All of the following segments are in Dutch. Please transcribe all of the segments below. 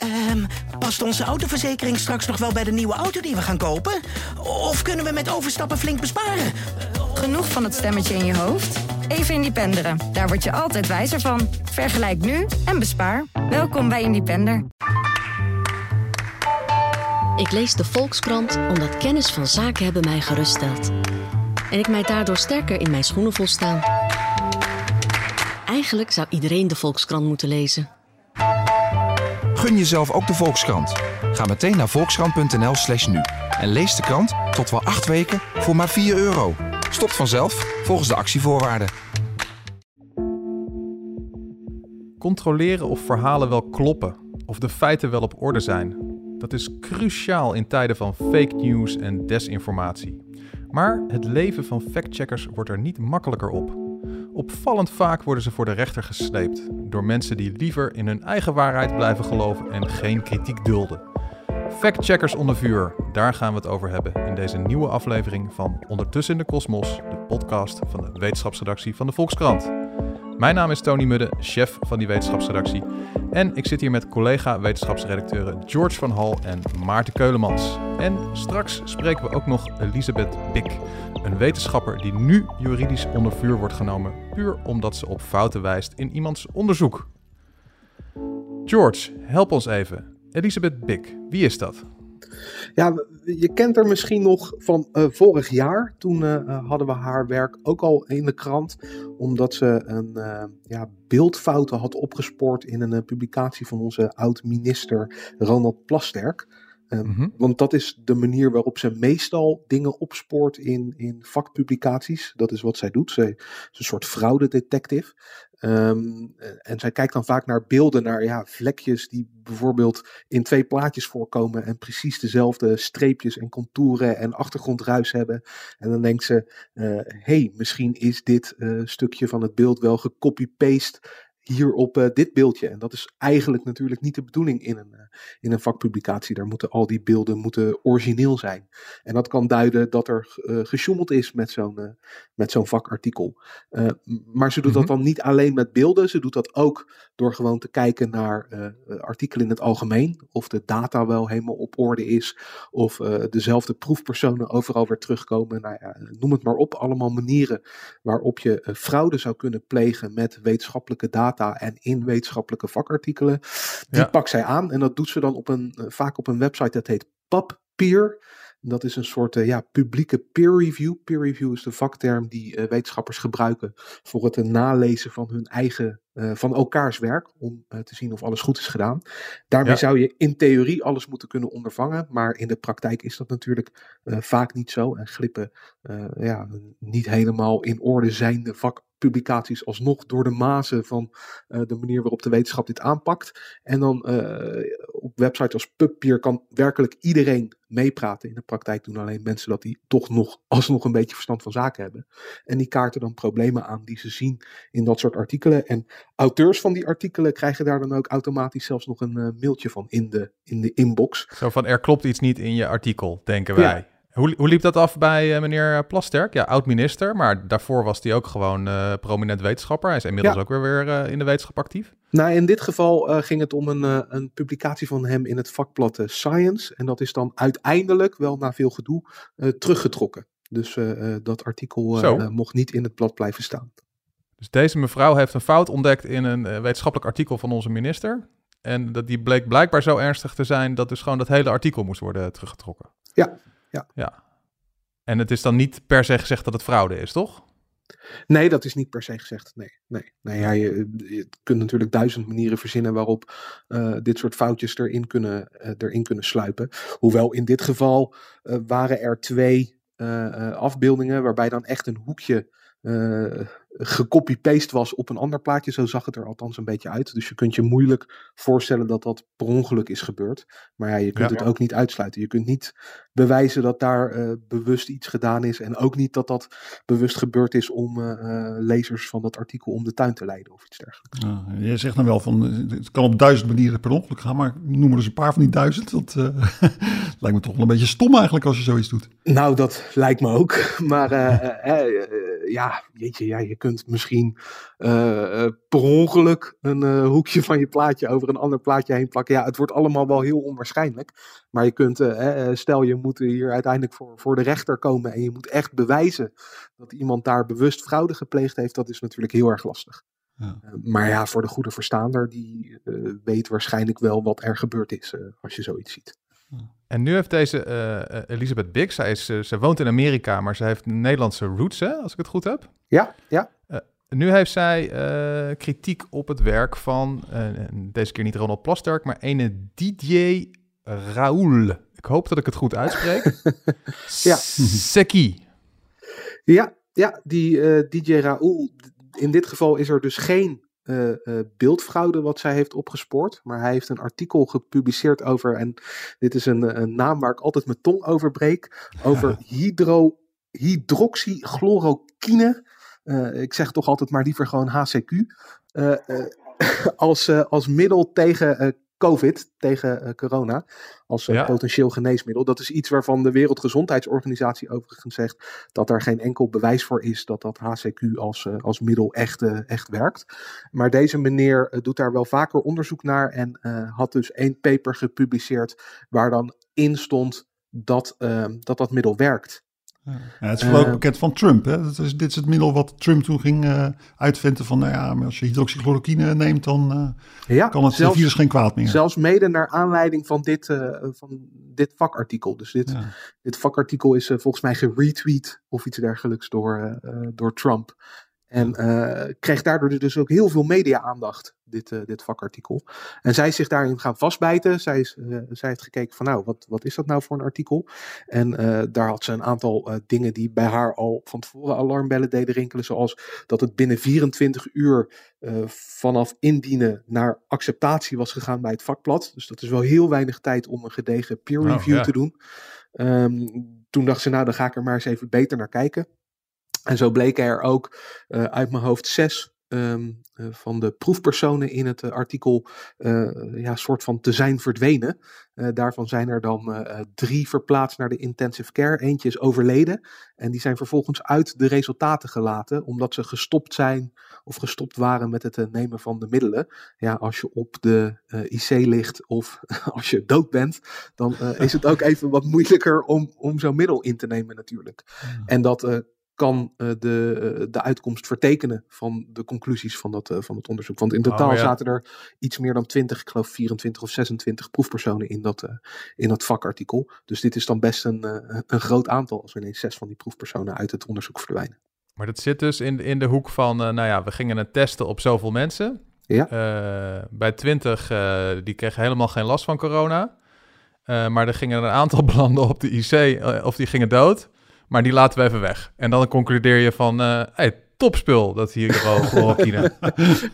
Ehm, past onze autoverzekering straks nog wel bij de nieuwe auto die we gaan kopen? Of kunnen we met overstappen flink besparen? Genoeg van het stemmetje in je hoofd? Even Independeren. Daar word je altijd wijzer van. Vergelijk nu en bespaar. Welkom bij Independer. Ik lees de Volkskrant omdat kennis van zaken hebben mij geruststelt. En ik mij daardoor sterker in mijn schoenen voel staan. Eigenlijk zou iedereen de Volkskrant moeten lezen. Gun jezelf ook de Volkskrant. Ga meteen naar volkskrant.nl slash nu. En lees de krant tot wel acht weken voor maar 4 euro. Stopt vanzelf volgens de actievoorwaarden. Controleren of verhalen wel kloppen, of de feiten wel op orde zijn. Dat is cruciaal in tijden van fake news en desinformatie. Maar het leven van factcheckers wordt er niet makkelijker op. Opvallend vaak worden ze voor de rechter gesleept door mensen die liever in hun eigen waarheid blijven geloven en geen kritiek dulden. Factcheckers onder vuur, daar gaan we het over hebben in deze nieuwe aflevering van Ondertussen in de Kosmos, de podcast van de wetenschapsredactie van de Volkskrant. Mijn naam is Tony Mudde, chef van die wetenschapsredactie. En ik zit hier met collega wetenschapsredacteuren George van Hal en Maarten Keulemans. En straks spreken we ook nog Elisabeth Bik, een wetenschapper die nu juridisch onder vuur wordt genomen, puur omdat ze op fouten wijst in iemands onderzoek. George, help ons even. Elisabeth Bik, wie is dat? Ja, je kent haar misschien nog van uh, vorig jaar. Toen uh, hadden we haar werk ook al in de krant. Omdat ze een uh, ja, beeldfouten had opgespoord in een publicatie van onze oud-minister Ronald Plasterk. Um, mm -hmm. Want dat is de manier waarop ze meestal dingen opspoort in, in vakpublicaties. Dat is wat zij doet. Ze is een soort fraudedetective. Um, en zij kijkt dan vaak naar beelden, naar ja, vlekjes die bijvoorbeeld in twee plaatjes voorkomen en precies dezelfde streepjes en contouren en achtergrondruis hebben. En dan denkt ze, hé, uh, hey, misschien is dit uh, stukje van het beeld wel gecopy-paste hier op uh, dit beeldje. En dat is eigenlijk natuurlijk niet de bedoeling in een, uh, in een vakpublicatie. Daar moeten al die beelden moeten origineel zijn. En dat kan duiden dat er uh, gesjoemeld is met zo'n met zo'n vakartikel. maar ze doet mm -hmm. dat dan niet alleen met beelden. Ze doet dat ook door gewoon te kijken naar artikelen in het algemeen. Of de data wel helemaal op orde is. Of dezelfde proefpersonen overal weer terugkomen. Nou ja, noem het maar op. Allemaal manieren waarop je fraude zou kunnen plegen met wetenschappelijke data en in wetenschappelijke vakartikelen. Die ja. pakt zij aan en dat doet ze dan op een, uh, vaak op een website dat heet PubPeer. Dat is een soort uh, ja, publieke peer review. Peer review is de vakterm die uh, wetenschappers gebruiken voor het nalezen van hun eigen, van elkaars werk. Om te zien of alles goed is gedaan. Daarmee ja. zou je in theorie alles moeten kunnen ondervangen. Maar in de praktijk is dat natuurlijk vaak niet zo. En glippen ja, niet helemaal in orde zijnde vak publicaties alsnog door de mazen van uh, de manier waarop de wetenschap dit aanpakt. En dan uh, op websites als PubPeer kan werkelijk iedereen meepraten. In de praktijk doen alleen mensen dat die toch nog alsnog een beetje verstand van zaken hebben. En die kaarten dan problemen aan die ze zien in dat soort artikelen. En auteurs van die artikelen krijgen daar dan ook automatisch zelfs nog een uh, mailtje van in de, in de inbox. Zo van er klopt iets niet in je artikel, denken wij. Ja. Hoe, hoe liep dat af bij uh, meneer Plasterk? Ja, oud-minister, maar daarvoor was hij ook gewoon uh, prominent wetenschapper. Hij is inmiddels ja. ook weer, weer uh, in de wetenschap actief. Nou, in dit geval ging het om een, een, publicatie van hem in het vakblad Science. En dat is dan uiteindelijk, wel na veel gedoe, teruggetrokken. Dus dat artikel mocht niet in het blad blijven staan. Dus deze mevrouw heeft een fout ontdekt in een wetenschappelijk artikel van onze minister. En dat die bleek blijkbaar zo ernstig te zijn dat dus gewoon dat hele artikel moest worden teruggetrokken. Ja, ja. ja. En het is dan niet per se gezegd dat het fraude is, toch? Nee, dat is niet per se gezegd. Nee, nee. nee ja, je, je kunt natuurlijk duizend manieren verzinnen waarop uh, dit soort foutjes erin kunnen, uh, erin kunnen sluipen. Hoewel in dit geval uh, waren er twee afbeeldingen waarbij dan echt een hoekje gecopy-paste was op een ander plaatje. Zo zag het er althans een beetje uit. Dus je kunt je moeilijk voorstellen dat dat per ongeluk is gebeurd. Maar ja, je kunt ja. het ook niet uitsluiten. Je kunt niet bewijzen dat daar uh, bewust iets gedaan is. En ook niet dat dat bewust gebeurd is om uh, lezers van dat artikel om de tuin te leiden of iets dergelijks. Ja, je zegt dan wel van het kan op duizend manieren per ongeluk gaan. Maar noem er eens een paar van die duizend. Dat uh, lijkt me toch wel een beetje stom eigenlijk als je zoiets doet. Nou, dat lijkt me ook. Maar ja, jeetje, ja, je kunt misschien uh, per ongeluk een hoekje van je plaatje over een ander plaatje heen plakken. Ja, het wordt allemaal wel heel onwaarschijnlijk. Maar je kunt, stel je moet hier uiteindelijk voor, voor de rechter komen en je moet echt bewijzen dat iemand daar bewust fraude gepleegd heeft. Dat is natuurlijk heel erg lastig. Ja. maar ja, voor de goede verstaander, die weet waarschijnlijk wel wat er gebeurd is als je zoiets ziet. En nu heeft deze uh, Elisabeth Bix, zij, is, uh, woont in Amerika, maar ze heeft Nederlandse roots, hè, als ik het goed heb. Ja, ja. nu heeft zij kritiek op het werk van, deze keer niet Ronald Plasterk, maar ene DJ Raoul. Ik hoop dat ik het goed uitspreek. ja. Seki. Ja, ja, die DJ Raoul. In dit geval is er dus geen uh, beeldfraude wat zij heeft opgespoord. Maar hij heeft een artikel gepubliceerd over, en dit is een, een naam waar ik altijd mijn tong over breek, over hydro, hydroxychloroquine. Uh, ik zeg toch altijd maar liever gewoon HCQ. als, als middel tegen COVID, tegen uh, corona, als uh, potentieel geneesmiddel. Dat is iets waarvan de Wereldgezondheidsorganisatie overigens zegt dat er geen enkel bewijs voor is dat dat HCQ als, uh, als middel echt, echt werkt. Maar deze meneer doet daar wel vaker onderzoek naar en had dus één paper gepubliceerd waar dan in stond dat dat, dat middel werkt. Ja. het is vooral ook bekend van Trump. Hè? Dat is, dit is het middel wat Trump toen ging uh, uitventen van, nou ja, als je hydroxychloroquine neemt, dan uh, ja, kan het zelfs, virus geen kwaad meer. Zelfs mede naar aanleiding van dit, van dit vakartikel. Dus dit, ja. dit vakartikel is volgens mij geretweet of iets dergelijks door, door Trump. En uh, kreeg daardoor dus ook heel veel media-aandacht, dit, uh, dit vakartikel. En zij is zich daarin gaan vastbijten. Zij, is, uh, zij heeft gekeken van nou, wat, wat is dat nou voor een artikel? En daar had ze een aantal dingen die bij haar al van tevoren alarmbellen deden rinkelen. Zoals dat het binnen 24 uur vanaf indienen naar acceptatie was gegaan bij het vakblad. Dus dat is wel heel weinig tijd om een gedegen peer review oh, yeah. te doen. Um, toen dacht ze nou, dan ga ik er maar eens even beter naar kijken. En zo bleken er ook uh, uit mijn hoofd zes um, uh, van de proefpersonen in het uh, artikel ja, soort van te zijn verdwenen. daarvan zijn er dan drie verplaatst naar de intensive care. Eentje is overleden en die zijn vervolgens uit de resultaten gelaten omdat ze gestopt zijn of gestopt waren met het nemen van de middelen. Ja, als je op de IC ligt of als je dood bent, dan is het ook even wat moeilijker om, om zo'n middel in te nemen natuurlijk. Ja. En dat kan uh, de, uh, de uitkomst vertekenen van de conclusies van dat, uh, van het onderzoek. Want in totaal oh, ja. zaten er iets meer dan 20, ik geloof 24 of 26 proefpersonen in dat, in dat vakartikel. Dus dit is dan best een, een groot aantal als ineens zes van die proefpersonen uit het onderzoek verdwijnen. Maar dat zit dus in, in de hoek van, nou ja, we gingen het testen op zoveel mensen. Ja. bij 20, die kregen helemaal geen last van corona. maar er gingen een aantal belanden op de IC, of die gingen dood. Maar die laten we even weg. En dan concludeer je van, uh, hey, topspul dat hier chloroquine.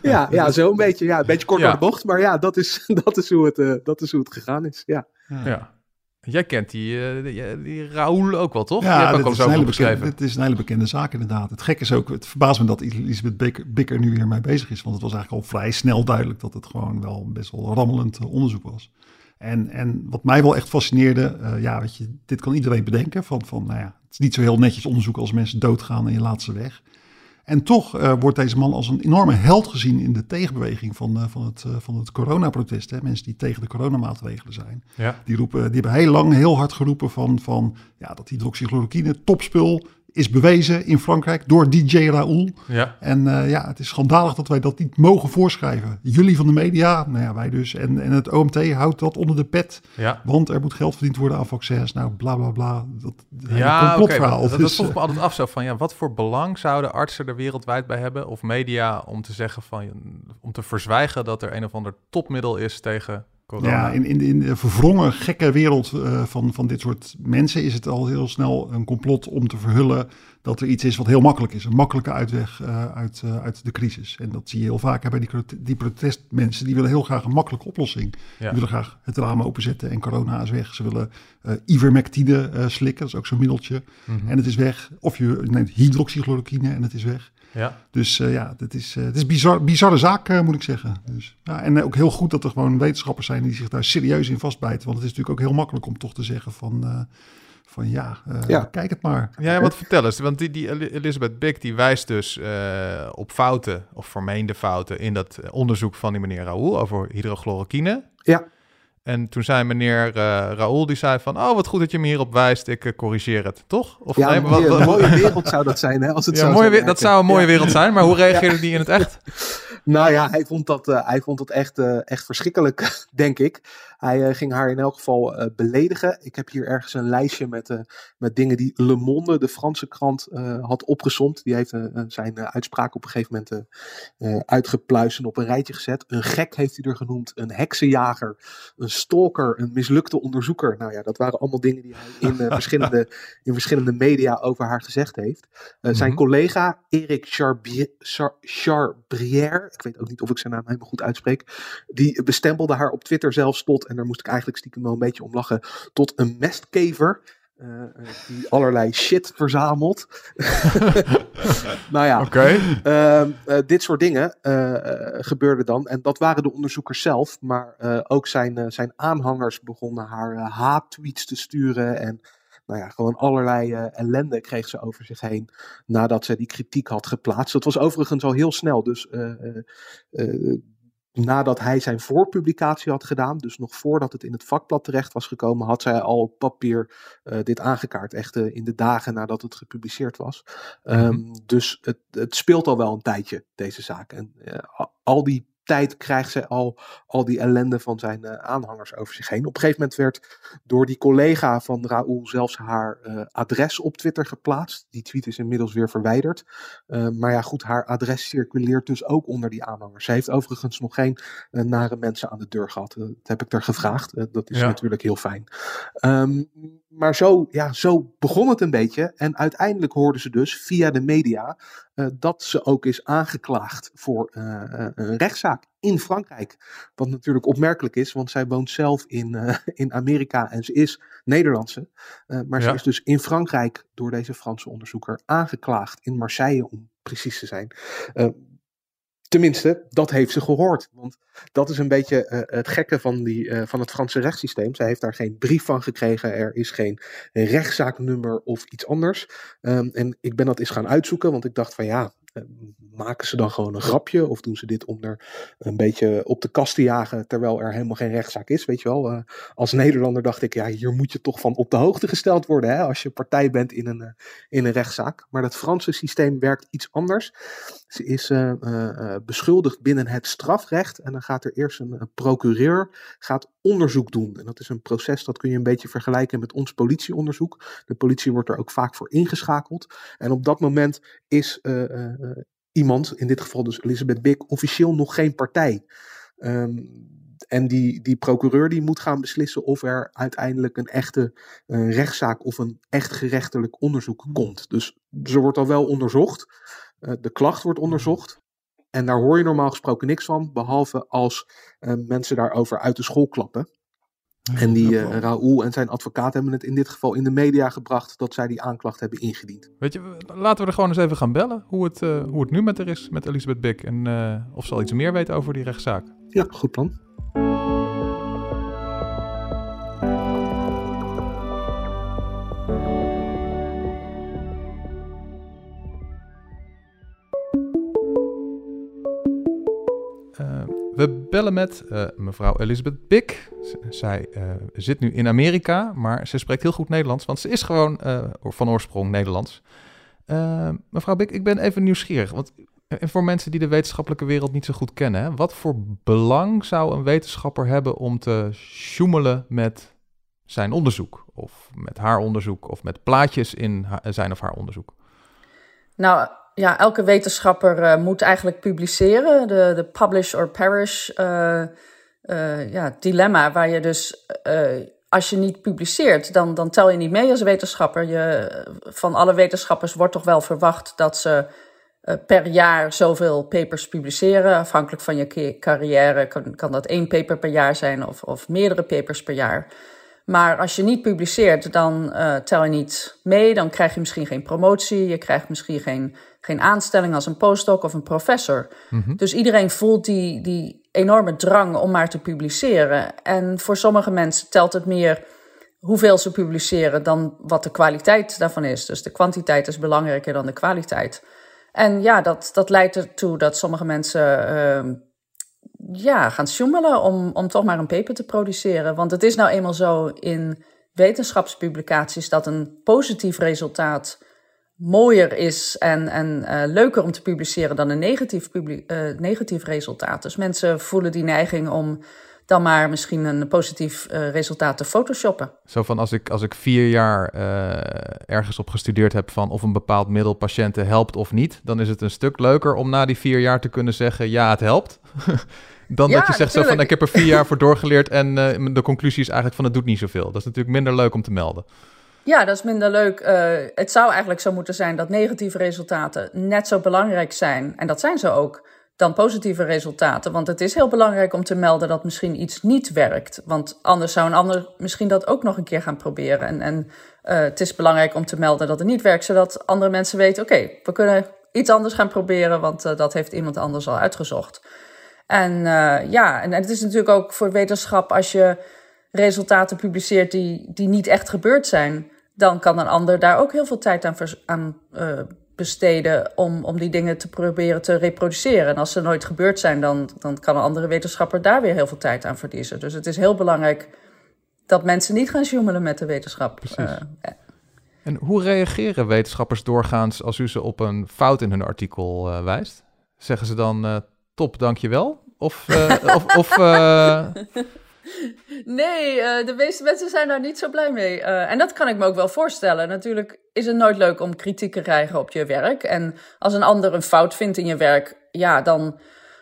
ja, ja, zo een beetje. Ja, een beetje kort ja. de bocht. Maar ja, dat is, dat is, hoe, het, uh, dat is hoe het gegaan is. Ja. ja. Jij kent die, uh, die, die Raoul ook wel, toch? Ja, dit, ook is een bekende, dit is een hele bekende zaak inderdaad. Het gekke is ook, het verbaast me dat Elisabeth Bikker, Bikker nu weer mee bezig is. Want het was eigenlijk al vrij snel duidelijk dat het gewoon wel best wel rammelend onderzoek was. En, en wat mij wel echt fascineerde, uh, ja, weet je, dit kan iedereen bedenken. Van, van, nou ja, het is niet zo heel netjes onderzoek als mensen doodgaan en je laat ze weg. En toch uh, wordt deze man als een enorme held gezien in de tegenbeweging van, uh, van het, uh, van het coronaprotest. Hè? Mensen die tegen de coronamaatregelen zijn. Ja. Die, roepen, die hebben heel lang heel hard geroepen van, van ja, dat hydroxychloroquine, topspul, is bewezen in Frankrijk door DJ Raoul. Ja. En uh, ja, het is schandalig dat wij dat niet mogen voorschrijven. Jullie van de media, nou ja, wij dus. En, en het OMT houdt dat onder de pet. Ja. Want er moet geld verdiend worden aan vaccins. Nou, bla bla bla. Dat, ja, complotverhaal. Okay, dat, dat vroeg me altijd af zo van, ja, wat voor belang zouden artsen er wereldwijd bij hebben? Of media om te zeggen van, om te verzwijgen dat er een of ander topmiddel is tegen Corona. Ja, in, in, in de verwrongen, gekke wereld uh, van, van dit soort mensen is het al heel snel een complot om te verhullen dat er iets is wat heel makkelijk is. Een makkelijke uitweg uh, uit, uh, uit de crisis. En dat zie je heel vaak bij die, die protestmensen. Die willen heel graag een makkelijke oplossing. Ja. Die willen graag het raam openzetten en corona is weg. Ze willen ivermectine slikken, dat is ook zo'n middeltje. Mm -hmm. En het is weg. Of je neemt hydroxychloroquine en het is weg. Ja. Dus uh, ja, het is, uh, het is bizar, bizarre zaak, uh, moet ik zeggen. Dus, ja, en ook heel goed dat er gewoon wetenschappers zijn die zich daar serieus in vastbijten. Want het is natuurlijk ook heel makkelijk om toch te zeggen van, van ja, uh, Ja. kijk het maar. Ja, wat vertel eens. Want die, die Eli- Elizabeth Bick die wijst dus eh, op fouten, of vermeende fouten, in dat eh, onderzoek van die meneer Raoul over hydrochloroquine. Ja. En toen zei meneer eh Raoul, die zei van, oh wat goed dat je me hierop wijst, ik eh, corrigeer het, toch? Of Ja, nee, maar wat- een wat- mooie wereld zou dat zijn, hè? Als het ja, zou dat zou een mooie Ja. wereld zijn, maar hoe reageerde die in het echt? Nou ja, hij vond dat, eh, hij vond dat echt, echt verschrikkelijk, denk ik. Hij eh, ging haar in elk geval eh, beledigen. Ik heb hier ergens een lijstje met, eh, met dingen die Le Monde, de Franse krant, had opgezomd. Die heeft zijn uitspraak op een gegeven moment uitgepluist en op een rijtje gezet. Een gek heeft hij er genoemd, een heksenjager, een stalker, een mislukte onderzoeker. Nou ja, dat waren allemaal dingen die hij in, verschillende, in verschillende media over haar gezegd heeft. Zijn Mhm. collega Erik Charbier, Char, Charbrière, ik weet ook niet of ik zijn naam helemaal goed uitspreek, die bestempelde haar op Twitter zelfs tot, en daar moest ik eigenlijk stiekem wel een beetje om lachen, tot een mestkever. eh, die allerlei shit verzamelt. nou ja. Ehm, eh, dit soort dingen eh, gebeurden dan. En dat waren de onderzoekers zelf. Maar ook zijn, zijn aanhangers begonnen haar haattweets te sturen. En nou ja, gewoon allerlei ellende kreeg ze over zich heen. Nadat ze die kritiek had geplaatst. Dat was overigens al heel snel. Dus nadat hij zijn voorpublicatie had gedaan. Dus nog voordat het in het vakblad terecht was gekomen. Had zij al op papier eh, dit aangekaart. Echt eh, in de dagen nadat het gepubliceerd was. Ehm, dus het, het speelt al wel een tijdje, deze zaak. En eh, al die tijd krijgt zij al, al die ellende van zijn eh, aanhangers over zich heen. Op een gegeven moment werd door die collega van Raoul zelfs haar eh, adres op Twitter geplaatst. Die tweet is inmiddels weer verwijderd. Eh, maar ja, goed, haar adres circuleert dus ook onder die aanhangers. Ze heeft overigens nog geen nare mensen aan de deur gehad. Eh, dat heb ik er gevraagd. Dat is Ja. natuurlijk heel fijn. Ehm, maar zo, ja, zo begon het een beetje. En uiteindelijk hoorden ze dus via de media eh, dat ze ook is aangeklaagd voor eh, eh, een rechtszaak in Frankrijk. Wat natuurlijk opmerkelijk is, want zij woont zelf in, in Amerika en ze is Nederlandse. Maar ze is dus in Frankrijk door deze Franse onderzoeker aangeklaagd in Marseille, om precies te zijn. Tenminste, dat heeft ze gehoord. Want dat is een beetje eh, het gekke van, die, eh, van het Franse rechtssysteem. Zij heeft daar geen brief van gekregen. Er is geen rechtszaaknummer of iets anders. Ehm, en ik ben dat eens gaan uitzoeken, want ik dacht van ja, eh, maken ze dan gewoon een grapje? Of doen ze dit om er een beetje op de kast te jagen, terwijl er helemaal geen rechtszaak is? Weet je wel, als Nederlander dacht ik, ja, hier moet je toch van op de hoogte gesteld worden, hè, als je partij bent in een, in een rechtszaak. Maar dat Franse systeem werkt iets anders. Ze is eh, eh, eh, beschuldigd binnen het strafrecht en dan gaat er eerst een, een procureur gaat onderzoek doen. En dat is een proces dat kun je een beetje vergelijken met ons politieonderzoek. De politie wordt er ook vaak voor ingeschakeld. En op dat moment is iemand, in dit geval dus Elizabeth Bick, officieel nog geen partij. Ehm, en die, die procureur die moet gaan beslissen of er uiteindelijk een echte rechtszaak of een echt gerechtelijk onderzoek komt. Dus ze wordt al wel onderzocht. Eh, de klacht wordt onderzocht. En daar hoor je normaal gesproken niks van, behalve als eh, mensen daarover uit de school klappen. En die eh, Raoul en zijn advocaat hebben het in dit geval in de media gebracht dat zij die aanklacht hebben ingediend. Weet je, laten we er gewoon eens even gaan bellen hoe het, hoe het nu met haar is, met Elizabeth Bick. En of ze al iets meer weet over die rechtszaak. Ja, goed plan. Met eh, mevrouw Elizabeth Bick. Z- zij eh, zit nu in Amerika, maar ze spreekt heel goed Nederlands, want ze is gewoon eh, van oorsprong Nederlands. Mevrouw Bick, ik ben even nieuwsgierig, want voor mensen die de wetenschappelijke wereld niet zo goed kennen, wat voor belang zou een wetenschapper hebben om te sjoemelen met zijn onderzoek, of met haar onderzoek, of met plaatjes in zijn of haar onderzoek? Nou ja, elke wetenschapper eh, moet eigenlijk publiceren. De, de publish or perish eh, eh, ja, dilemma, waar je dus als je niet publiceert, dan, dan tel je niet mee als wetenschapper. Je, van alle wetenschappers wordt toch wel verwacht dat ze per jaar zoveel papers publiceren. Afhankelijk van je carrière kan, kan dat één paper per jaar zijn of, of meerdere papers per jaar. Maar als je niet publiceert, dan eh, tel je niet mee. Dan krijg je misschien geen promotie. Je krijgt misschien geen, geen aanstelling als een postdoc of een professor. Dus iedereen voelt die, die enorme drang om maar te publiceren. En voor sommige mensen telt het meer hoeveel ze publiceren dan wat de kwaliteit daarvan is. Dus de kwantiteit is belangrijker dan de kwaliteit. En ja, dat, dat leidt ertoe dat sommige mensen uh, ja, gaan sjoemelen om, om toch maar een paper te produceren. Want het is nou eenmaal zo in wetenschapspublicaties dat een positief resultaat mooier is en, en uh, leuker om te publiceren dan een negatief, uh, negatief resultaat. Dus mensen voelen die neiging om dan maar misschien een positief uh, resultaat te photoshoppen. Zo van als ik, als ik vier jaar ergens op gestudeerd heb van of een bepaald middel patiënten helpt of niet, dan is het een stuk leuker om na die vier jaar te kunnen zeggen ja, het helpt. dan dat je zegt zo van ik heb er vier jaar voor doorgeleerd en de conclusie is eigenlijk van het doet niet zoveel. Dat is natuurlijk minder leuk om te melden. Ja, dat is minder leuk. Het zou eigenlijk zo moeten zijn dat negatieve resultaten net zo belangrijk zijn, en dat zijn ze ook, dan positieve resultaten. Want het is heel belangrijk om te melden dat misschien iets niet werkt. Want anders zou een ander misschien dat ook nog een keer gaan proberen. En, en uh, het is belangrijk om te melden dat het niet werkt, zodat andere mensen weten: oké, we kunnen iets anders gaan proberen, want uh, dat heeft iemand anders al uitgezocht. En ja, en, het is natuurlijk ook voor wetenschap als je resultaten publiceert die, die niet echt gebeurd zijn dan kan een ander daar ook heel veel tijd aan, aan uh, besteden om, om die dingen te proberen te reproduceren. En als ze nooit gebeurd zijn, dan, dan kan een andere wetenschapper daar weer heel veel tijd aan verliezen. Dus het is heel belangrijk dat mensen niet gaan joemelen met de wetenschap. Uh, en hoe reageren wetenschappers doorgaans als u ze op een fout in hun artikel uh, wijst? Zeggen ze dan top, dankjewel? Of, of, of Nee, uh, de meeste mensen zijn daar niet zo blij mee. Uh, en dat kan ik me ook wel voorstellen. Natuurlijk is het nooit leuk om kritiek te krijgen op je werk. En als een ander een fout vindt in je werk, ja, dan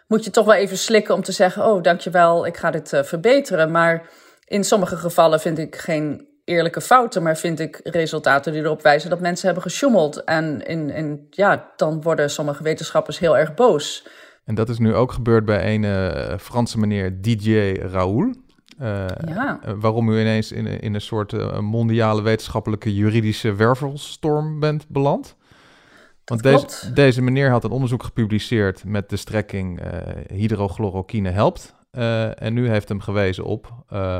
moet je toch wel even slikken om te zeggen: Oh, dankjewel, ik ga dit uh, verbeteren. Maar in sommige gevallen vind ik geen eerlijke fouten, maar vind ik resultaten die erop wijzen dat mensen hebben gesjoemeld. En in, in, ja, dan worden sommige wetenschappers heel erg boos. En dat is nu ook gebeurd bij een Franse meneer DJ Raoul. Ja. Eh, waarom u ineens in, in een soort uh, mondiale wetenschappelijke juridische wervelstorm bent beland. Want deze, deze meneer had een onderzoek gepubliceerd met de strekking uh, hydrochloroquine helpt. en nu heeft hem gewezen op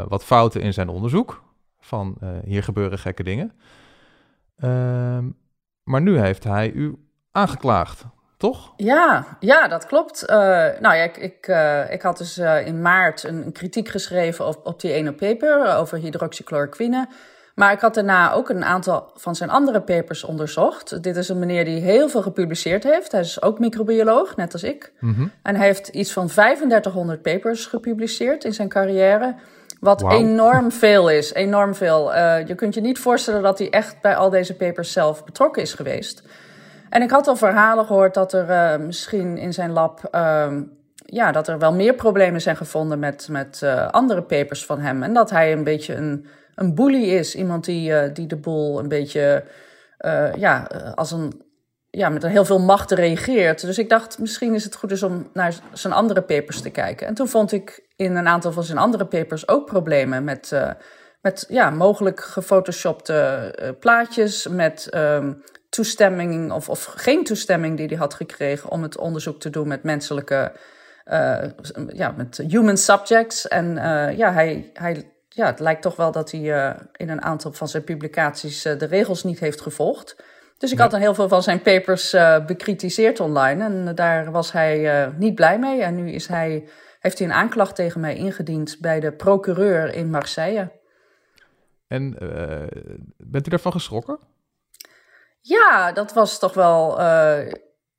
wat fouten in zijn onderzoek. Van hier gebeuren gekke dingen. Ehm, maar nu heeft hij u aangeklaagd toch? Ja, ja dat klopt. Uh, nou ja, ik, ik, uh, ik had dus uh, in maart een, een, kritiek geschreven op, op die ene paper over hydroxychloroquine. Maar ik had daarna ook een aantal van zijn andere papers onderzocht. Dit is een meneer die heel veel gepubliceerd heeft. Hij is ook microbioloog, net als ik. Mm -hmm. En hij heeft iets van 3500 papers gepubliceerd in zijn carrière. Wat wow. enorm veel is, enorm veel. je kunt je niet voorstellen dat hij echt bij al deze papers zelf betrokken is geweest. En ik had al verhalen gehoord dat er uh, misschien in zijn lab. Uh, ja, dat er wel meer problemen zijn gevonden met, met uh, andere papers van hem. En dat hij een beetje een, een bully is. Iemand die, eh, die de boel een beetje. ja, als een. Ja, met heel veel macht reageert. Dus ik dacht, misschien is het goed dus om naar zijn andere papers te kijken. En toen vond ik in een aantal van zijn andere papers ook problemen met met ja, mogelijk gefotoshopte plaatjes, met um, toestemming of, of geen toestemming die hij had gekregen om het onderzoek te doen met menselijke, uh, ja, met human subjects. En uh, ja, hij, hij, ja, het lijkt toch wel dat hij uh, in een aantal van zijn publicaties de regels niet heeft gevolgd. Dus ik had dan heel veel van zijn papers bekritiseerd online en daar was hij niet blij mee. En nu is hij, heeft hij een aanklacht tegen mij ingediend bij de procureur in Marseille. En bent u daarvan geschrokken? Ja, dat was toch wel uh,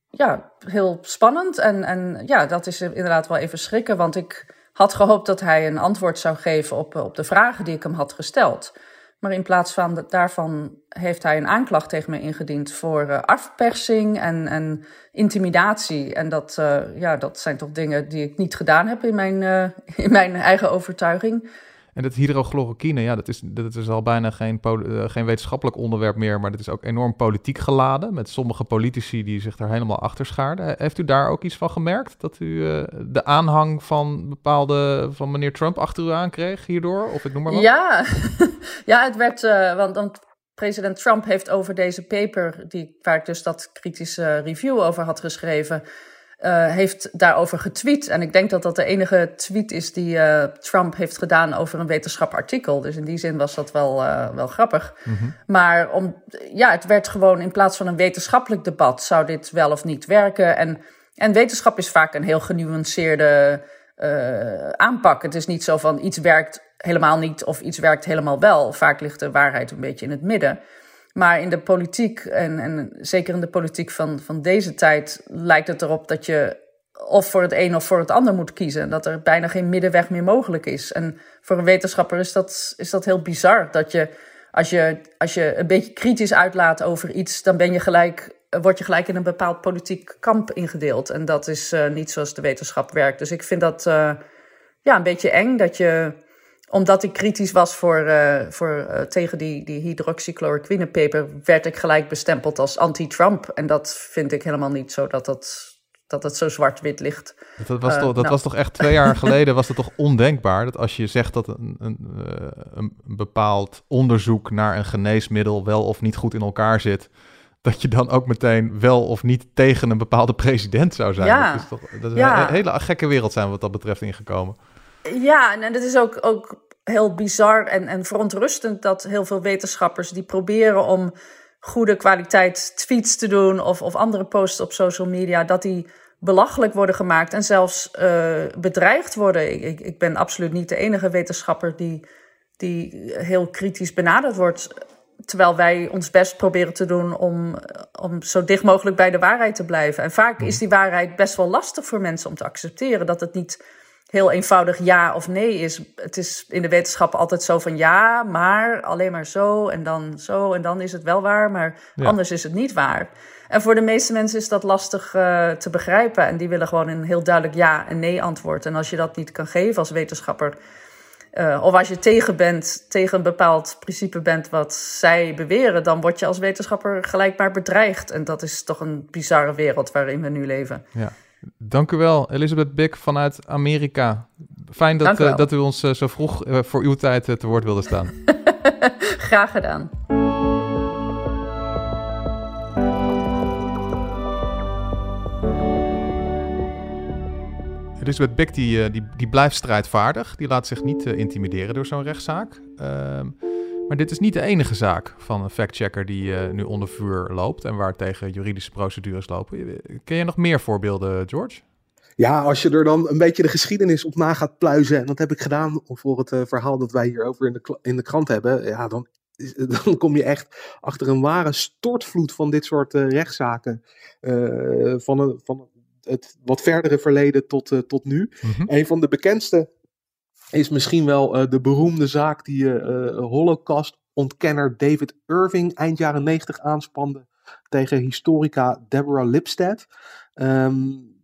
ja, heel spannend. En, en ja, dat is inderdaad wel even schrikken. Want ik had gehoopt dat hij een antwoord zou geven op, op de vragen die ik hem had gesteld. Maar in plaats van daarvan heeft hij een aanklacht tegen me ingediend voor uh, afpersing en, en intimidatie. En dat, uh, ja, dat zijn toch dingen die ik niet gedaan heb in mijn, in mijn eigen overtuiging. En dat hydrochloroquine, ja, dat is, dat is al bijna geen, uh, geen wetenschappelijk onderwerp meer, maar dat is ook enorm politiek geladen. Met sommige politici die zich daar helemaal achter schaarden. Heeft u daar ook iets van gemerkt? Dat u uh, de aanhang van bepaalde, van meneer Trump achter u aankreeg hierdoor? Of ik noem maar wat. Ja, ja het werd, want, want president Trump heeft over deze paper, die, waar ik dus dat kritische review over had geschreven uh, heeft daarover getweet. En ik denk dat dat de enige tweet is die uh, Trump heeft gedaan over een wetenschapartikel. Dus in die zin was dat wel, uh, wel grappig. Mm -hmm. Maar om, ja, het werd gewoon in plaats van een wetenschappelijk debat, zou dit wel of niet werken. En, en wetenschap is vaak een heel genuanceerde aanpak. Het is niet zo van iets werkt helemaal niet of iets werkt helemaal wel. Vaak ligt de waarheid een beetje in het midden. Maar in de politiek, en, en zeker in de politiek van, van deze tijd, lijkt het erop dat je of voor het een of voor het ander moet kiezen. Dat er bijna geen middenweg meer mogelijk is. En voor een wetenschapper is dat, is dat heel bizar. Dat je als, je, als je een beetje kritisch uitlaat over iets, dan ben je gelijk, word je gelijk in een bepaald politiek kamp ingedeeld. En dat is uh, niet zoals de wetenschap werkt. Dus ik vind dat uh, ja, een beetje eng dat je omdat ik kritisch was voor, uh, voor, uh, tegen die, die hydroxychloroquine-paper, werd ik gelijk bestempeld als anti-Trump. En dat vind ik helemaal niet zo dat dat, dat het zo zwart-wit ligt. Dat, was, uh, toch, dat nou. was toch echt twee jaar geleden, was het toch ondenkbaar dat als je zegt dat een, een, een bepaald onderzoek naar een geneesmiddel wel of niet goed in elkaar zit, dat je dan ook meteen wel of niet tegen een bepaalde president zou zijn. Ja. Dat is toch dat is ja. een hele gekke wereld zijn wat dat betreft ingekomen. Ja, en het is ook, ook heel bizar en, en verontrustend dat heel veel wetenschappers die proberen om goede kwaliteit tweets te doen of, of andere posts op social media, dat die belachelijk worden gemaakt en zelfs uh, bedreigd worden. Ik, ik, ik, ben absoluut niet de enige wetenschapper die, die heel kritisch benaderd wordt. Terwijl wij ons best proberen te doen om, om zo dicht mogelijk bij de waarheid te blijven. En vaak is die waarheid best wel lastig voor mensen om te accepteren. Dat het niet heel eenvoudig ja of nee is. Het is in de wetenschap altijd zo van ja, maar alleen maar zo en dan zo en dan is het wel waar, maar ja. anders is het niet waar. En voor de meeste mensen is dat lastig uh, te begrijpen en die willen gewoon een heel duidelijk ja en nee antwoord. En als je dat niet kan geven als wetenschapper, uh, of als je tegen bent, tegen een bepaald principe bent wat zij beweren, dan word je als wetenschapper gelijk maar bedreigd. En dat is toch een bizarre wereld waarin we nu leven. Ja. Dank u wel, Elizabeth Bik vanuit Amerika. Fijn dat, uh, dat u ons uh, zo vroeg uh, voor uw tijd te woord wilde staan. Graag gedaan. Elizabeth Bik die, die, die blijft strijdvaardig. Die laat zich niet intimideren door zo'n rechtszaak. Ehm, maar dit is niet de enige zaak van een factchecker die uh, nu onder vuur loopt en waar tegen juridische procedures lopen. Ken je nog meer voorbeelden, George? Ja, als je er dan een beetje de geschiedenis op na gaat pluizen, en dat heb ik gedaan voor het uh, verhaal dat wij hierover in de, in de krant hebben, ja, dan, dan kom je echt achter een ware stortvloed van dit soort uh, rechtszaken. van, een, van het wat verdere verleden tot, tot nu. Mm-hmm. Een van de bekendste is misschien wel uh, de beroemde zaak die uh, Holocaust-ontkenner David Irving eind jaren 90 aanspande tegen historica Deborah Lipstadt. Um,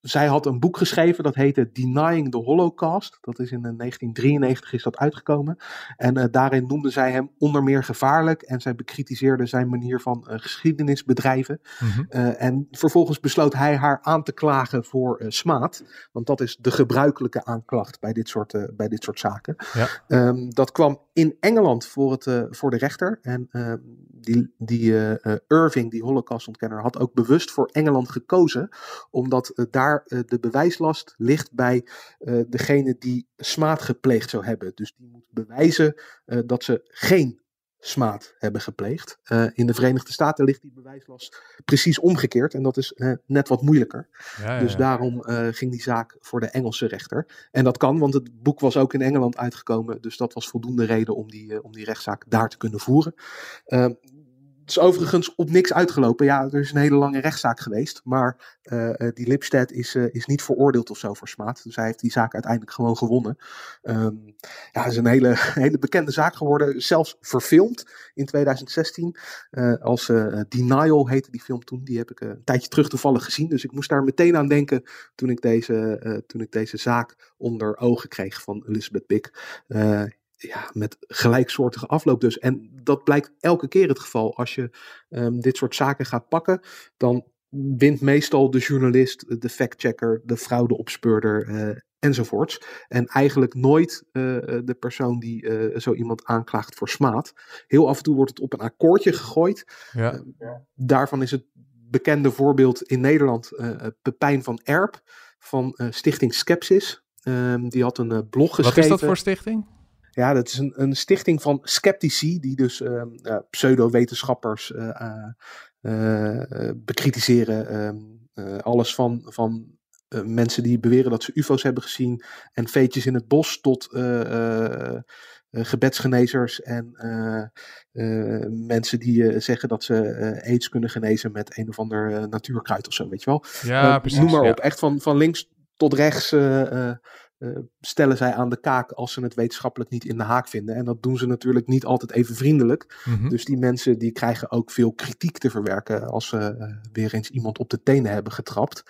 zij had een boek geschreven dat heette Denying the Holocaust. Dat is in 1993 is dat uitgekomen. En uh, daarin noemde zij hem onder meer gevaarlijk. En zij bekritiseerde zijn manier van uh, geschiedenis bedrijven. Uh, en vervolgens besloot hij haar aan te klagen voor smaad. Want dat is de gebruikelijke aanklacht bij dit soort, bij dit soort zaken. Ja. Um, dat kwam in Engeland voor, het, voor de rechter. En ehm, die, die Irving, die Holocaust-ontkenner, had ook bewust voor Engeland gekozen. Omdat daar uh, de bewijslast ligt bij uh, degene die smaad gepleegd zou hebben. Dus die moet bewijzen uh, dat ze geen smaad hebben gepleegd. in de Verenigde Staten ligt die bewijslast precies omgekeerd en dat is net wat moeilijker. Ja, ja, dus daarom ging die zaak voor de Engelse rechter. En dat kan, want het boek was ook in Engeland uitgekomen, dus dat was voldoende reden om die, om die rechtszaak daar te kunnen voeren. Is overigens op niks uitgelopen. Ja, er is een hele lange rechtszaak geweest. Maar uh, die Lipstadt is, uh, is niet veroordeeld of zo voor smaad. Dus hij heeft die zaak uiteindelijk gewoon gewonnen. Um, ja, het is een hele, hele bekende zaak geworden. Zelfs verfilmd in 2016. Uh, als Denial heette die film toen. Die heb ik een tijdje terug toevallig gezien. Dus ik moest daar meteen aan denken toen ik deze, toen ik deze zaak onder ogen kreeg van Elizabeth Bick ja, met gelijksoortige afloop dus. En dat blijkt elke keer het geval. Als je um, dit soort zaken gaat pakken, dan wint meestal de journalist, de factchecker, de fraudeopspeurder uh, enzovoorts. En eigenlijk nooit uh, de persoon die uh, zo iemand aanklaagt voor smaad. Heel af en toe wordt het op een akkoordje gegooid. Ja. daarvan is het bekende voorbeeld in Nederland, Pepijn van Erp van Stichting Skepsis. Ehm, die had een blog geschreven. Wat is dat voor stichting? Ja, dat is een, een stichting van sceptici, die dus ehm, pseudo-wetenschappers bekritiseren. Ehm, alles van, van mensen die beweren dat ze UFO's hebben gezien en veetjes in het bos tot uh, gebedsgenezers en uh, mensen die zeggen dat ze aids kunnen genezen met een of ander natuurkruid of zo, weet je wel. Ja, precies. Noem maar ja. op. Echt van, van links tot rechts stellen zij aan de kaak als ze het wetenschappelijk niet in de haak vinden. En dat doen ze natuurlijk niet altijd even vriendelijk. Mhm. Dus die mensen die krijgen ook veel kritiek te verwerken als ze uh, weer eens iemand op de tenen hebben getrapt.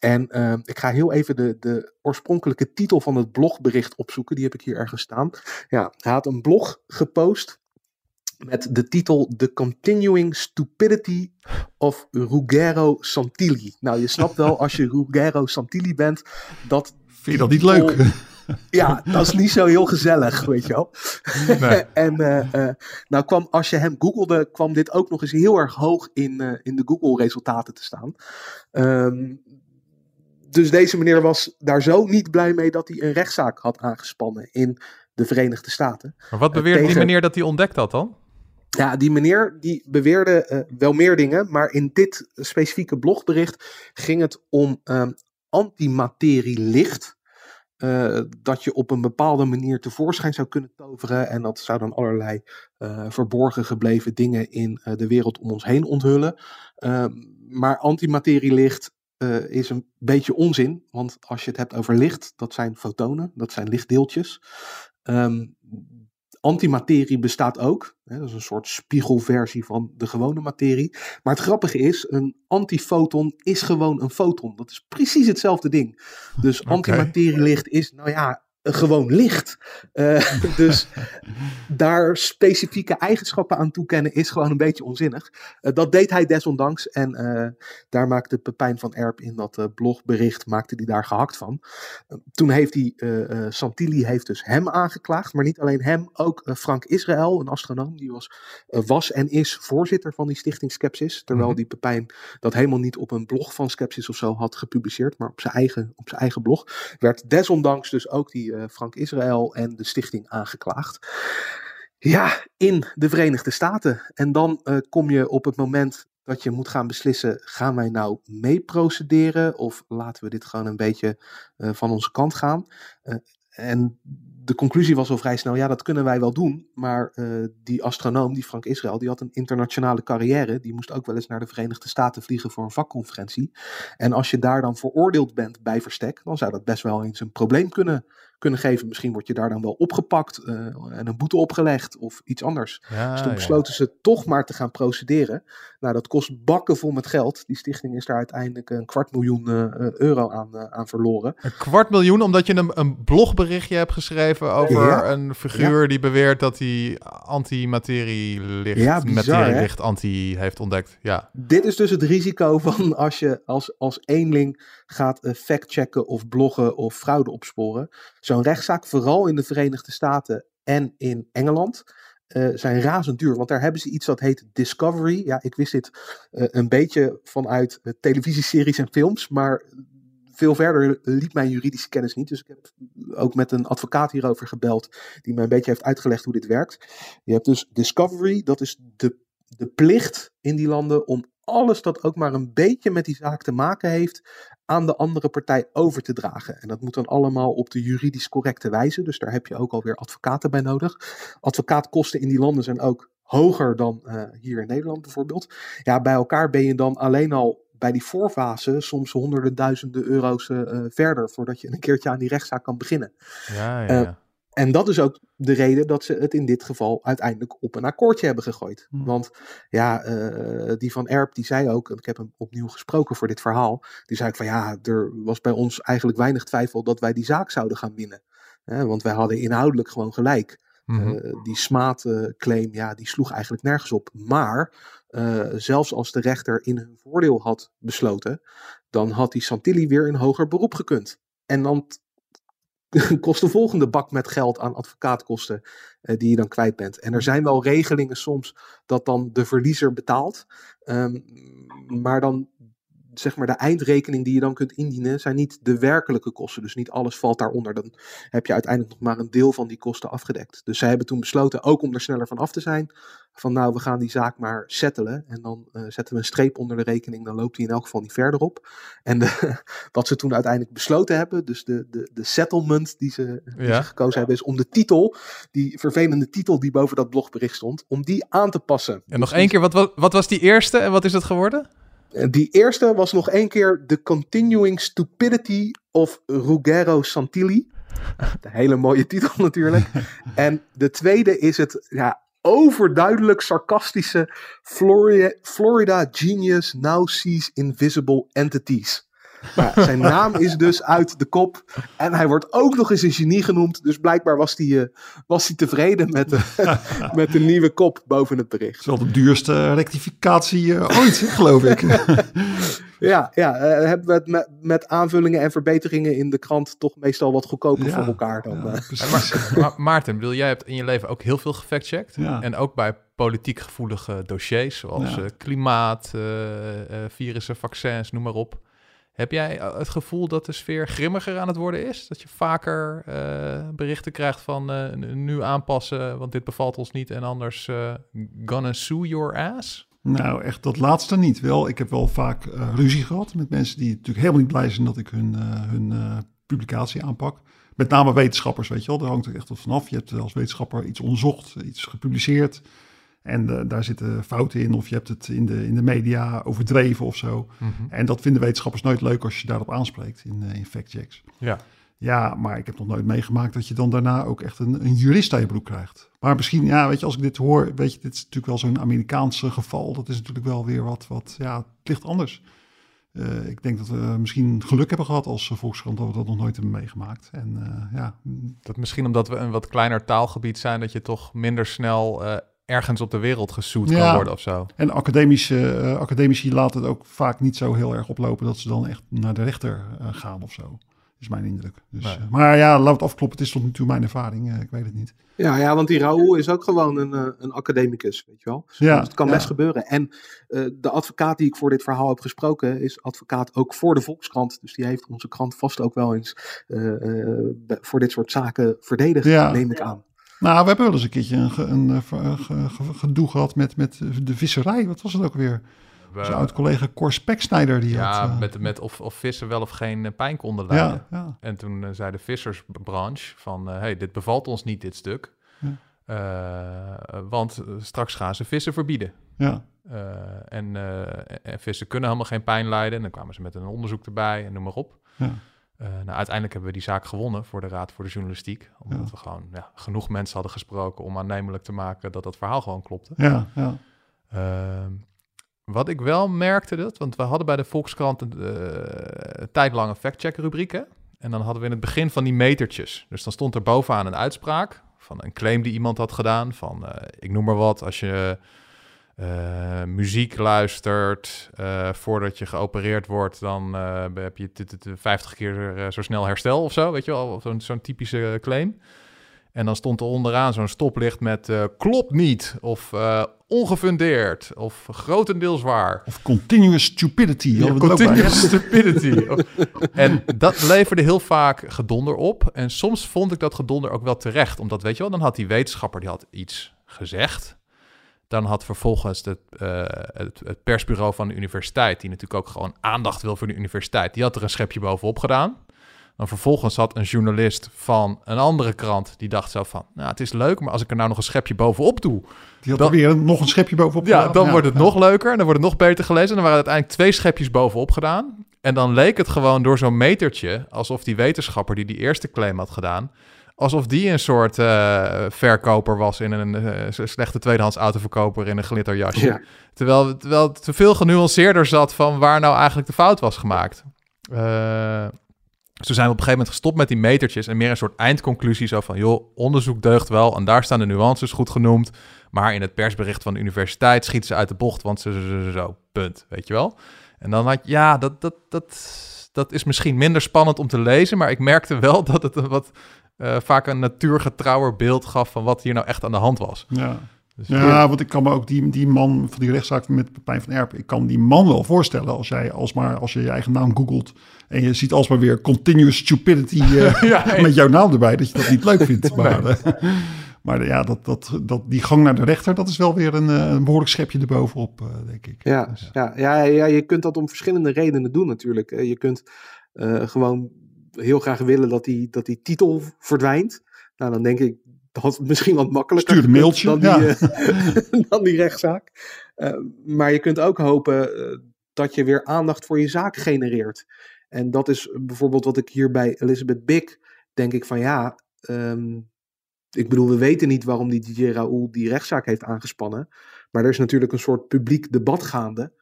En uh, ik ga heel even de, de oorspronkelijke titel van het blogbericht opzoeken. Die heb ik hier ergens staan. Ja, hij had een blog gepost met de titel The Continuing Stupidity of Ruggero Santilli. Nou, je snapt wel als je Ruggero Santilli bent, dat... Vind je dat niet leuk? Ja, dat is niet zo heel gezellig, weet je wel. Nee. en uh, uh, nou kwam, als je hem googelde, kwam dit ook nog eens heel erg hoog in, uh, in de Google-resultaten te staan. Um, dus deze meneer was daar zo niet blij mee dat hij een rechtszaak had aangespannen in de Verenigde Staten. Maar wat beweerde tegen... die meneer dat hij ontdekt had dan? Ja, die meneer die beweerde uh, wel meer dingen, maar in dit specifieke blogbericht ging het om um, antimaterielicht. Uh, dat je op een bepaalde manier tevoorschijn zou kunnen toveren. En dat zou dan allerlei uh, verborgen gebleven dingen in uh, de wereld om ons heen onthullen. Ehm, maar antimaterielicht is een beetje onzin. Want als je het hebt over licht, dat zijn fotonen, dat zijn lichtdeeltjes. Um, antimaterie bestaat ook. Hè, dat is een soort spiegelversie van de gewone materie. Maar het grappige is, een antifoton is gewoon een foton. Dat is precies hetzelfde ding. Dus okay. antimaterielicht is, nou ja, gewoon licht. Uh, dus daar specifieke eigenschappen aan toekennen is gewoon een beetje onzinnig. Uh, dat deed hij desondanks en uh, daar maakte Pepijn van Erp in dat blogbericht, maakte hij daar gehakt van. toen heeft hij, Santilli heeft dus hem aangeklaagd, maar niet alleen hem, ook Frank Israël, een astronoom, die was, was en is voorzitter van die stichting Skepsis, terwijl mm -hmm. die Pepijn dat helemaal niet op een blog van Skepsis of zo had gepubliceerd, maar op zijn eigen, op zijn eigen blog, werd desondanks dus ook die uh, Frank Israël en de stichting aangeklaagd. Ja, in de Verenigde Staten. En dan uh, kom je op het moment dat je moet gaan beslissen: gaan wij nou mee procederen of laten we dit gewoon een beetje uh, van onze kant gaan? en de conclusie was al vrij snel: ja, dat kunnen wij wel doen. Maar die astronoom, die Frank Israël, die had een internationale carrière. Die moest ook wel eens naar de Verenigde Staten vliegen voor een vakconferentie. En als je daar dan veroordeeld bent bij verstek, dan zou dat best wel eens een probleem kunnen, kunnen geven. Misschien word je daar dan wel opgepakt uh, en een boete opgelegd of iets anders. Ja, dus toen besloten ja. ze toch maar te gaan procederen. Nou, dat kost bakken vol met geld. Die stichting is daar uiteindelijk een kwart miljoen uh, euro aan, aan verloren. Een kwart miljoen omdat je een, een blogberichtje hebt geschreven over ja. een figuur die beweert dat hij antimaterielicht, ja, materielicht anti heeft ontdekt. Ja. Dit is dus het risico van als je als, als eenling gaat factchecken of bloggen of fraude opsporen. Zo'n rechtszaak, vooral in de Verenigde Staten en in Engeland, uh, zijn razend duur. Want daar hebben ze iets dat heet Discovery. Ja, ik wist dit uh, een beetje vanuit uh, televisieseries en films, maar veel verder liep mijn juridische kennis niet. Dus ik heb ook met een advocaat hierover gebeld, die me een beetje heeft uitgelegd hoe dit werkt. Je hebt dus Discovery, dat is de, de plicht in die landen om alles dat ook maar een beetje met die zaak te maken heeft, aan de andere partij over te dragen. En dat moet dan allemaal op de juridisch correcte wijze. Dus daar heb je ook alweer advocaten bij nodig. Advocaatkosten in die landen zijn ook hoger dan uh, hier in Nederland bijvoorbeeld. Ja, bij elkaar ben je dan alleen al bij die voorfase soms honderden duizenden euro's uh, verder voordat je een keertje aan die rechtszaak kan beginnen. Ja, ja. Uh, en dat is ook de reden dat ze het in dit geval uiteindelijk op een akkoordje hebben gegooid. Hmm. Want ja, uh, die van Erp die zei ook, en ik heb hem opnieuw gesproken voor dit verhaal, die zei ook van ja, er was bij ons eigenlijk weinig twijfel dat wij die zaak zouden gaan winnen. Uh, want wij hadden inhoudelijk gewoon gelijk. Mm-hmm. Uh, die smaadclaim, ja, die sloeg eigenlijk nergens op. Maar zelfs als de rechter in hun voordeel had besloten, dan had die Santilli weer een hoger beroep gekund. En dan kost de volgende bak met geld aan advocaatkosten uh, die je dan kwijt bent. En er zijn wel regelingen soms dat dan de verliezer betaalt. Um, maar dan zeg maar de eindrekening die je dan kunt indienen, zijn niet de werkelijke kosten. Dus niet alles valt daaronder. Dan heb je uiteindelijk nog maar een deel van die kosten afgedekt. Dus zij hebben toen besloten, ook om er sneller van af te zijn, van nou, we gaan die zaak maar settelen. En dan uh, zetten we een streep onder de rekening, dan loopt die in elk geval niet verder op. En de, wat ze toen uiteindelijk besloten hebben, dus de, de, de settlement die, ze, die ja. ze gekozen hebben, is om de titel, die vervelende titel die boven dat blogbericht stond, om die aan te passen. En nog dus één keer, wat, wat, wat was die eerste en wat is het geworden? Die eerste was nog één keer The Continuing Stupidity of Ruggero Santilli. Een hele mooie titel natuurlijk. En de tweede is het ja, overduidelijk sarcastische Florida, Florida Genius Now Sees Invisible Entities. Maar zijn naam is dus uit de kop. En hij wordt ook nog eens een genie genoemd. Dus blijkbaar was hij, uh, was hij tevreden met de, met de nieuwe kop boven het bericht. Dat is wel de duurste rectificatie uh, ooit, geloof ik. ja, ja uh, hebben we het met, met, aanvullingen en verbeteringen in de krant toch meestal wat goedkoper ja, voor elkaar dan. Ja, maar, maar, Maarten, bedoel, jij hebt in je leven ook heel veel gefactcheckt. Ja. En ook bij politiek gevoelige dossiers, zoals klimaat, virussen, vaccins, noem maar op. Heb jij eh, het gevoel dat de sfeer grimmiger aan het worden is? Dat je vaker uh, berichten krijgt van uh, nu aanpassen, want dit bevalt ons niet en anders uh, gonna sue your ass? Nou, echt dat laatste niet. Wel, ik heb wel vaak ruzie gehad met mensen die natuurlijk helemaal niet blij zijn dat ik hun, hun publicatie aanpak. Met name wetenschappers, weet je wel. Daar hangt er echt wat vanaf. Je hebt als wetenschapper iets onderzocht, iets gepubliceerd. En uh, daar zitten fouten in, of je hebt het in de, in de media overdreven of zo. Mm -hmm. En dat vinden wetenschappers nooit leuk als je daarop aanspreekt in, uh, in factchecks. Ja. Ja, maar ik heb nog nooit meegemaakt dat je dan daarna ook echt een, een jurist aan je broek krijgt. Maar misschien, ja, weet je, als ik dit hoor, weet je, dit is natuurlijk wel zo'n Amerikaanse geval. Dat is natuurlijk wel weer wat, wat ja, het ligt anders. Uh, ik denk dat we misschien geluk hebben gehad als Volkskrant dat we dat nog nooit hebben meegemaakt. En uh, ja. Dat misschien omdat we een wat kleiner taalgebied zijn, dat je toch minder snel uh, ergens op de wereld gesoet ja. kan worden of zo. En academische, uh, academici laten het ook vaak niet zo heel erg oplopen dat ze dan echt naar de rechter uh, gaan of zo. Is mijn indruk. Dus, nee. uh, maar ja, laat het afkloppen. Het is tot nu toe mijn ervaring. ik weet het niet. Ja, ja want die Raoul is ook gewoon een, een academicus, weet je wel. Dus ja, het kan ja. best gebeuren. En de advocaat die ik voor dit verhaal heb gesproken, is advocaat ook voor de Volkskrant. Dus die heeft onze krant vast ook wel eens voor dit soort zaken verdedigd, ja. neem ik aan. Nou, we hebben wel eens een keertje een, een, een, gedoe gehad met, met de visserij. Wat was het ook weer? Zijn oud-collega Cor Speksnijder. Die ja, had, uh... met, met of, of vissen wel of geen pijn konden lijden. Ja, ja. En toen uh, zei de vissersbranche van... Uh, hey, dit bevalt ons niet, dit stuk. Ja. want straks gaan ze vissen verbieden. Ja. En, en, vissen kunnen helemaal geen pijn lijden. En dan kwamen ze met een onderzoek erbij en noem maar op. Ja. Uh, nou, uiteindelijk hebben we die zaak gewonnen voor de Raad voor de Journalistiek. Omdat ja. we gewoon ja, genoeg mensen hadden gesproken om aannemelijk te maken dat dat verhaal gewoon klopte. Ja, ja. Uh, wat ik wel merkte, dat, want we hadden bij de Volkskrant een uh, tijdlange fact-check rubrieken. En dan hadden we in het begin van die metertjes. Dus dan stond er bovenaan een uitspraak van een claim die iemand had gedaan. Van, uh, ik noem maar wat, als je uh, muziek luistert uh, voordat je geopereerd wordt, dan uh, heb je 50 keer zo snel herstel of zo, weet je wel, zo'n zo'n typische claim. En dan stond er onderaan zo'n stoplicht met klopt niet, of ongefundeerd, of grotendeels waar. Of continuous stupidity. Ja, continuous stupidity. en dat leverde heel vaak gedonder op. En soms vond ik dat gedonder ook wel terecht, omdat, weet je wel, dan had die wetenschapper, die had iets gezegd. Dan had vervolgens het, uh, het, het, persbureau van de universiteit, die natuurlijk ook gewoon aandacht wil voor de universiteit, die had er een schepje bovenop gedaan. Dan vervolgens had een journalist van een andere krant, die dacht zo van, nou het is leuk, maar als ik er nou nog een schepje bovenop doe. Die had dan, er weer nog een schepje bovenop Ja, gedaan. dan ja, wordt het ja. nog leuker en dan wordt het nog beter gelezen. En dan waren er uiteindelijk twee schepjes bovenop gedaan. En dan leek het gewoon door zo'n metertje, alsof die wetenschapper die die eerste claim had gedaan, alsof die een soort uh, verkoper was in een uh, slechte tweedehands autoverkoper in een glitterjasje. Ja. Terwijl, terwijl het te veel genuanceerder zat van waar nou eigenlijk de fout was gemaakt. Uh, dus toen zijn we op een gegeven moment gestopt met die metertjes en meer een soort eindconclusie zo van, joh, onderzoek deugt wel en daar staan de nuances goed genoemd, maar in het persbericht van de universiteit schieten ze uit de bocht, want ze, ze, ze zo, punt, weet je wel. En dan had ja, dat, dat, dat, dat is misschien minder spannend om te lezen, maar ik merkte wel dat het een wat uh, vaak een natuurgetrouwer beeld gaf van wat hier nou echt aan de hand was. Ja. Dus ja, want ik kan me ook die, die man van die rechtszaak met Pepijn van Erp, ik kan die man wel voorstellen als jij alsmaar, als je je eigen naam googelt en je ziet alsmaar weer continuous stupidity uh, ja, met jouw naam erbij, dat je dat niet leuk vindt. Maar, uh, maar ja, dat, dat, dat, die gang naar de rechter, dat is wel weer een, een behoorlijk schepje erbovenop, denk ik. Ja, dus, ja, ja, ja, je kunt dat om verschillende redenen doen natuurlijk. Je kunt gewoon heel graag willen dat die, dat die titel verdwijnt. Nou, dan denk ik, dat had misschien wat makkelijker Stuur een mailtje, dan, die, uh, dan die rechtszaak. Uh, maar je kunt ook hopen uh, dat je weer aandacht voor je zaak genereert. En dat is bijvoorbeeld wat ik hier bij Elizabeth Big denk ik van ja, um, ik bedoel, we weten niet waarom die DJ Raoul die rechtszaak heeft aangespannen. Maar er is natuurlijk een soort publiek debat gaande.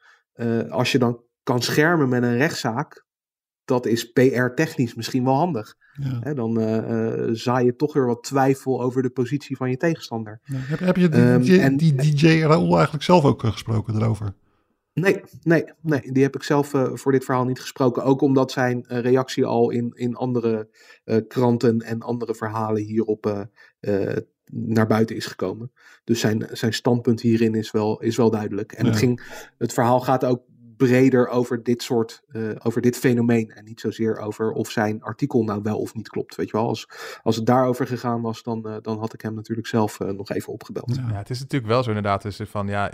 als je dan kan schermen met een rechtszaak, dat is PR-technisch misschien wel handig. Ja. dan uh, zaai je toch weer wat twijfel over de positie van je tegenstander. Ja. Heb, heb, je die, um, DJ, en, die DJ Raoul eigenlijk zelf ook uh, gesproken erover? Nee, nee, nee, die heb ik zelf uh, voor dit verhaal niet gesproken. Ook omdat zijn reactie al in, in andere kranten en andere verhalen hierop naar buiten is gekomen. Dus zijn, zijn standpunt hierin is wel, is wel duidelijk. En ja. het, ging, het verhaal gaat ook breder over dit soort, uh, over dit fenomeen. En niet zozeer over of zijn artikel nou wel of niet klopt. Weet je wel, als, als het daarover gegaan was, dan, uh, dan had ik hem natuurlijk zelf uh, nog even opgebeld. Ja. ja. het is natuurlijk wel zo inderdaad. Is van ja,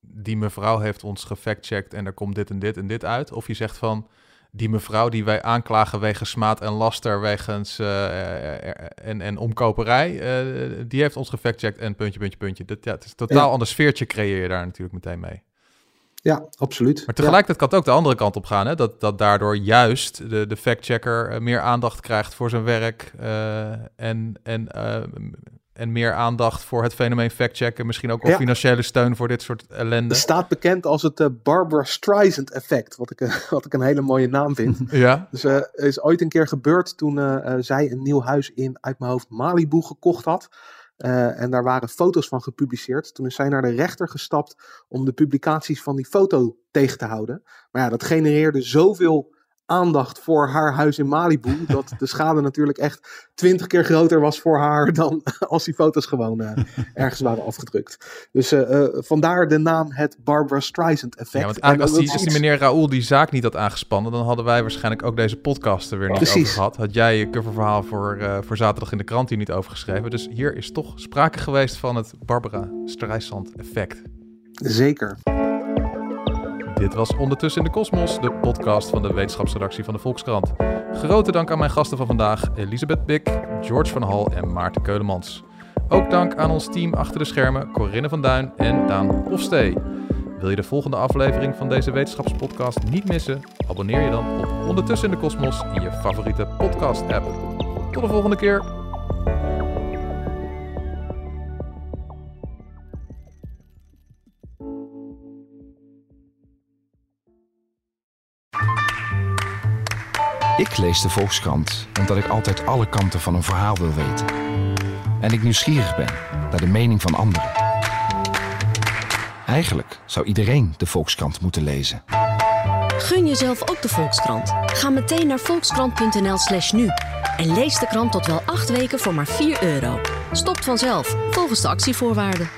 die mevrouw heeft ons gefactcheckt en er komt dit en dit en dit uit. Of je zegt van die mevrouw die wij aanklagen wegens smaad en laster, wegens uh, en, en omkoperij, uh, die heeft ons gefactcheckt en puntje, puntje, puntje. Dat, ja, het is een totaal ja. ander sfeertje creëer je daar natuurlijk meteen mee. Ja, absoluut. Maar tegelijkertijd kan het ook de andere kant op gaan. Hè? Dat, dat daardoor juist de, de fact-checker meer aandacht krijgt voor zijn werk. Uh, en, en, uh, en meer aandacht voor het fenomeen fact-checken. Misschien ook ja. financiële steun voor dit soort ellende. Het staat bekend als het uh, Barbara Streisand effect. Wat ik, wat ik een hele mooie naam vind. ja. Dus er is ooit een keer gebeurd toen zij een nieuw huis in, uit mijn hoofd, Malibu gekocht had. Uh, en daar waren foto's van gepubliceerd. Toen is zij naar de rechter gestapt om de publicaties van die foto tegen te houden. Maar ja, dat genereerde zoveel aandacht voor haar huis in Malibu. dat de schade natuurlijk echt twintig keer groter was voor haar dan als die foto's gewoon uh, ergens waren afgedrukt. Dus uh, uh, vandaar de naam het Barbara Streisand effect. Ja, want eigenlijk als die, als die meneer Raoul die zaak niet had aangespannen, dan hadden wij waarschijnlijk ook deze podcast er weer niet Precies. over gehad. Had jij je coververhaal voor, voor zaterdag in de krant hier niet over geschreven. Dus hier is toch sprake geweest van het Barbara Streisand effect. Zeker. Dit was Ondertussen in de Kosmos, de podcast van de wetenschapsredactie van de Volkskrant. Grote dank aan mijn gasten van vandaag, Elisabeth Bik, George van Hal en Maarten Keulemans. Ook dank aan ons team achter de schermen, Corinne van Duin en Daan Hofstee. Wil je de volgende aflevering van deze wetenschapspodcast niet missen? Abonneer je dan op Ondertussen in de Kosmos in je favoriete podcast-app. Tot de volgende keer! Ik lees de Volkskrant omdat ik altijd alle kanten van een verhaal wil weten. En ik nieuwsgierig ben naar de mening van anderen. Eigenlijk zou iedereen de Volkskrant moeten lezen. Gun jezelf ook de Volkskrant. Ga meteen naar volkskrant.nl/slash nu en lees de krant tot wel acht weken voor maar 4 euro. Stopt vanzelf, volgens de actievoorwaarden.